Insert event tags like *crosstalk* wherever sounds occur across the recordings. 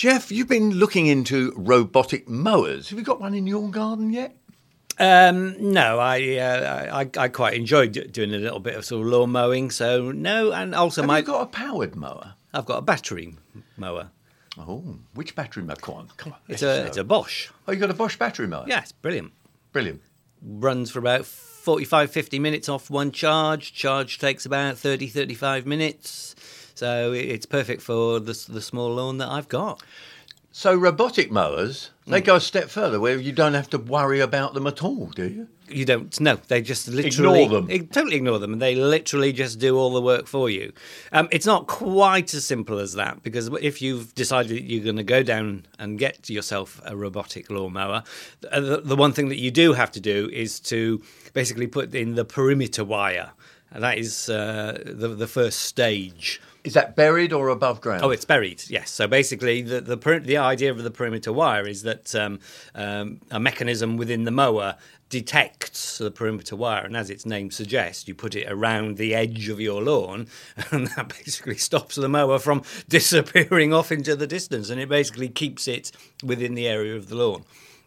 Jeff, you've been looking into robotic mowers. Have you got one in your garden yet? Um, no, I, uh, I I quite enjoy do- doing a little bit of sort of lawn mowing. So no, and also Have my you got a powered mower? I've got a battery mower. Oh, which battery mower? Come on, come on. It's a it's a Bosch. Oh, you got a Bosch battery mower? Yeah, it's brilliant. Brilliant. Runs for about 45, 50 minutes off one charge. Charge takes about 30, 35 minutes. So it's perfect for the, the small lawn that I've got. So robotic mowers, they mm. go a step further where you don't have to worry about them at all, do you? You don't no, they just literally Ignore them. Totally ignore them, and they literally just do all the work for you. Um, it's not quite as simple as that because if you've decided that you're going to go down and get yourself a robotic lawnmower, the, the one thing that you do have to do is to basically put in the perimeter wire, and that is uh, the the first stage. Is that buried or above ground? Oh, it's buried. Yes. So basically, the the, the idea of the perimeter wire is that um, um, a mechanism within the mower detects the perimeter wire, and as its name suggests, you put it around the edge of your lawn, *laughs* and that basically stops the mower from *laughs* disappearing off into the distance, and it basically keeps it within the area of the lawn.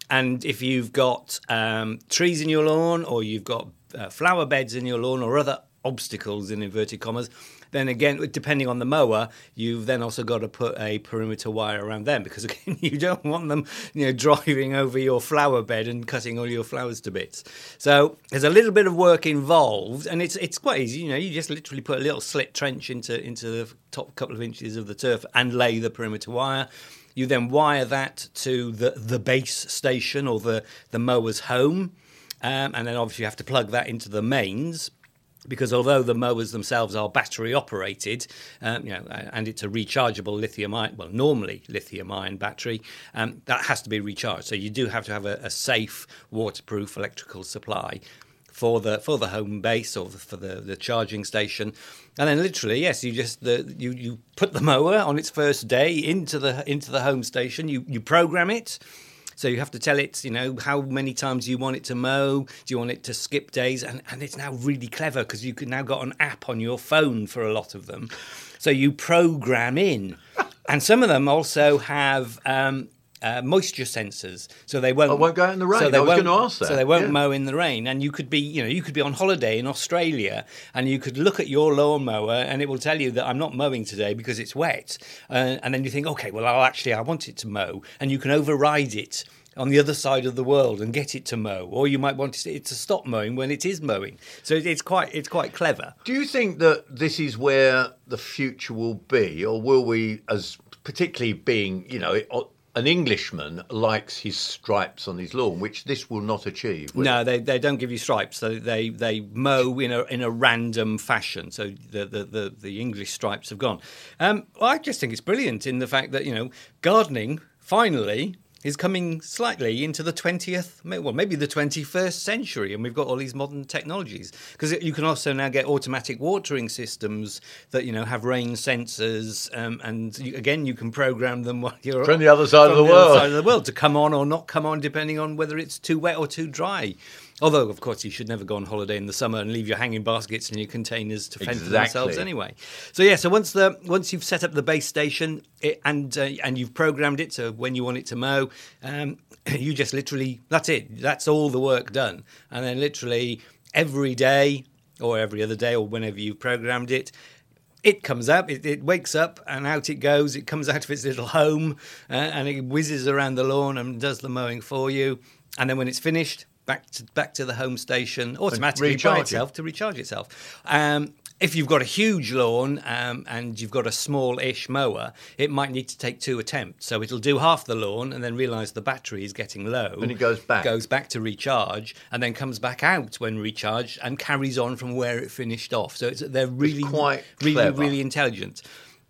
And if you've got um, trees in your lawn, or you've got uh, flower beds in your lawn, or other obstacles in inverted commas, then again, depending on the mower, you've then also got to put a perimeter wire around them because *laughs* again, you don't want them, you know, driving over your flower bed and cutting all your flowers to bits. So there's a little bit of work involved, and it's it's quite easy. You know, you just literally put a little slit trench into into the top couple of inches of the turf and lay the perimeter wire. You then wire that to the the base station or the the mower's home, um, and then obviously you have to plug that into the mains because although the mowers themselves are battery operated, um, you know, and it's a rechargeable lithium ion, well, normally lithium ion battery, um, that has to be recharged. So you do have to have a, a safe, waterproof electrical supply for the for the home base or for the, the charging station. And then literally, yes, you just the, you you put the mower on its first day into the into the home station. You you program it. So you have to tell it, you know, how many times you want it to mow. Do you want it to skip days? And, and it's now really clever because you can now got an app on your phone for a lot of them. So you program in, and some of them also have um, uh, moisture sensors, so they won't. Oh, won't go out in the rain. So they I was won't- gonna ask that, So they won't yeah. mow in the rain, and you could be, you know, you could be on holiday in Australia, and you could look at your lawnmower, and it will tell you that I'm not mowing today because it's wet, uh, and then you think, okay, well, I'll actually I want it to mow, and you can override it on the other side of the world and get it to mow, or you might want it to stop mowing when it is mowing. So it's quite it's quite clever. Do you think that this is where the future will be, or will we, as particularly being, you know, an Englishman likes his stripes on his lawn, which this will not achieve? will it? No, they, they don't give you stripes. So they, they mow in a in a random fashion. So the the, the, the English stripes have gone. Um, well, I just think it's brilliant in the fact that you know gardening finally is coming slightly into the 20th, well, maybe the 21st century, and we've got all these modern technologies. Because you can also now get automatic watering systems that, you know, have rain sensors, um, and you, again, you can program them while you're From the other side of the other world. side of the world to come on or not come on, depending on whether it's too wet or too dry. Although, of course, you should never go on holiday in the summer and leave your hanging baskets and your containers to fend for themselves anyway. So yeah, so once the once you've set up the base station it, and uh, and you've programmed it to when you want it to mow, um, *clears throat* you just literally that's it. That's all the work done, and then literally every day or every other day or whenever you've programmed it. It comes up, it, it wakes up, and out it goes. It comes *laughs* out of its little home, uh, and it whizzes around the lawn and does the mowing for you. And then when it's finished, back to back to the home station automatically by recharge it. itself to recharge itself. Um, if you've got a huge lawn um, and you've got a small-ish mower, it might need to take two attempts. So it'll do half the lawn and then realise the battery is getting low. And it goes back. Goes back to recharge and then comes back out when recharged and carries on from where it finished off. So it's, they're really, quite really, clever. really intelligent.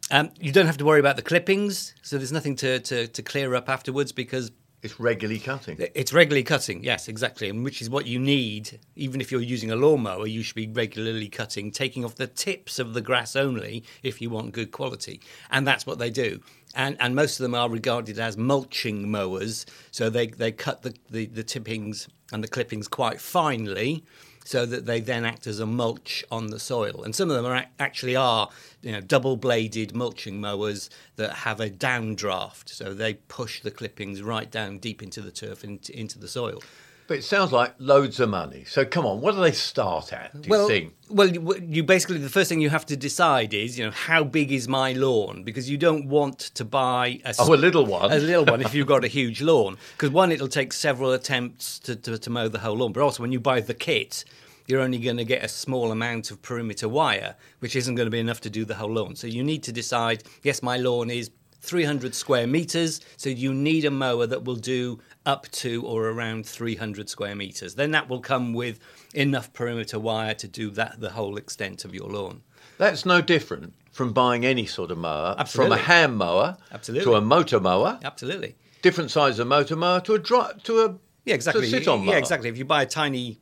Um, you don't have to worry about the clippings, so there's nothing to, to, to clear up afterwards because It's regularly cutting. it's regularly cutting, yes, exactly, and which is what you need. Even if you're using a lawnmower, you should be regularly cutting, taking off the tips of the grass only if you want good quality, and that's what they do. And and most of them are regarded as mulching mowers, so they they cut the the, the tippings and the clippings quite finely. So that they then act as a mulch on the soil. And some of them are actually are, you know, double-bladed mulching mowers that have a downdraft, so they push the clippings right down deep into the turf and into the soil. But it sounds like loads of money. So come on, what do they start at? Do you think? well, you, you basically the first thing you have to decide is, you know, how big is my lawn? Because you don't want to buy a, Oh, a little one. a little one if you've got a *laughs* huge lawn. Because one, it'll take several attempts to, to, to mow the whole lawn. But also, when you buy the kit, you're only going to get a small amount of perimeter wire, which isn't going to be enough to do the whole lawn. So you need to decide. Yes, my lawn is 300 square meters, so you need a mower that will do up to or around 300 square meters. Then that will come with enough perimeter wire to do that the whole extent of your lawn. That's no different from buying any sort of mower. Absolutely. From a hand mower Absolutely. to a motor mower. Absolutely. Different size of motor mower to a dry, to a Yeah, exactly. Sit on yeah, exactly. If you buy a tiny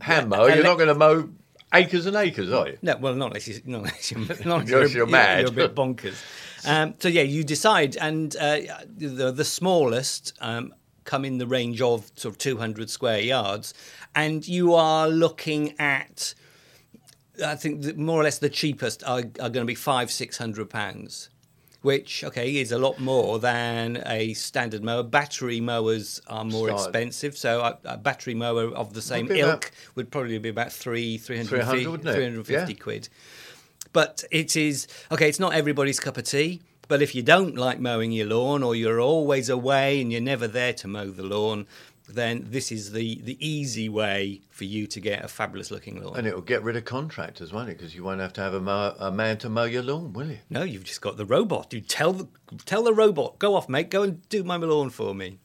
hand mower, you're not going to mow acres and acres, are you? No, well, not unless, you, not unless you're, not unless *laughs* Unless you're *laughs* mad. You're a bit bonkers. Um, so yeah, you decide, and uh, the the smallest um, come in the range of sort of 200 square yards, and you are looking at. I think more or less the cheapest are, are going to be five, six hundred pounds, which okay is a lot more than a standard mower. Battery mowers are more Start- expensive, so a, a battery mower of the same be about- ilk would probably be about three, 350, 300, 350 Yeah. quid. But it is okay. It's not everybody's cup of tea. But if you don't like mowing your lawn, or you're always away and you're never there to mow the lawn, then this is the the easy way for you to get a fabulous looking lawn. And it will get rid of contractors, won't it? Because you won't have to have a, mower, a man to mow your lawn, will you? no, you've just got the robot. You tell the tell the robot, go off, mate, go and do my lawn for me.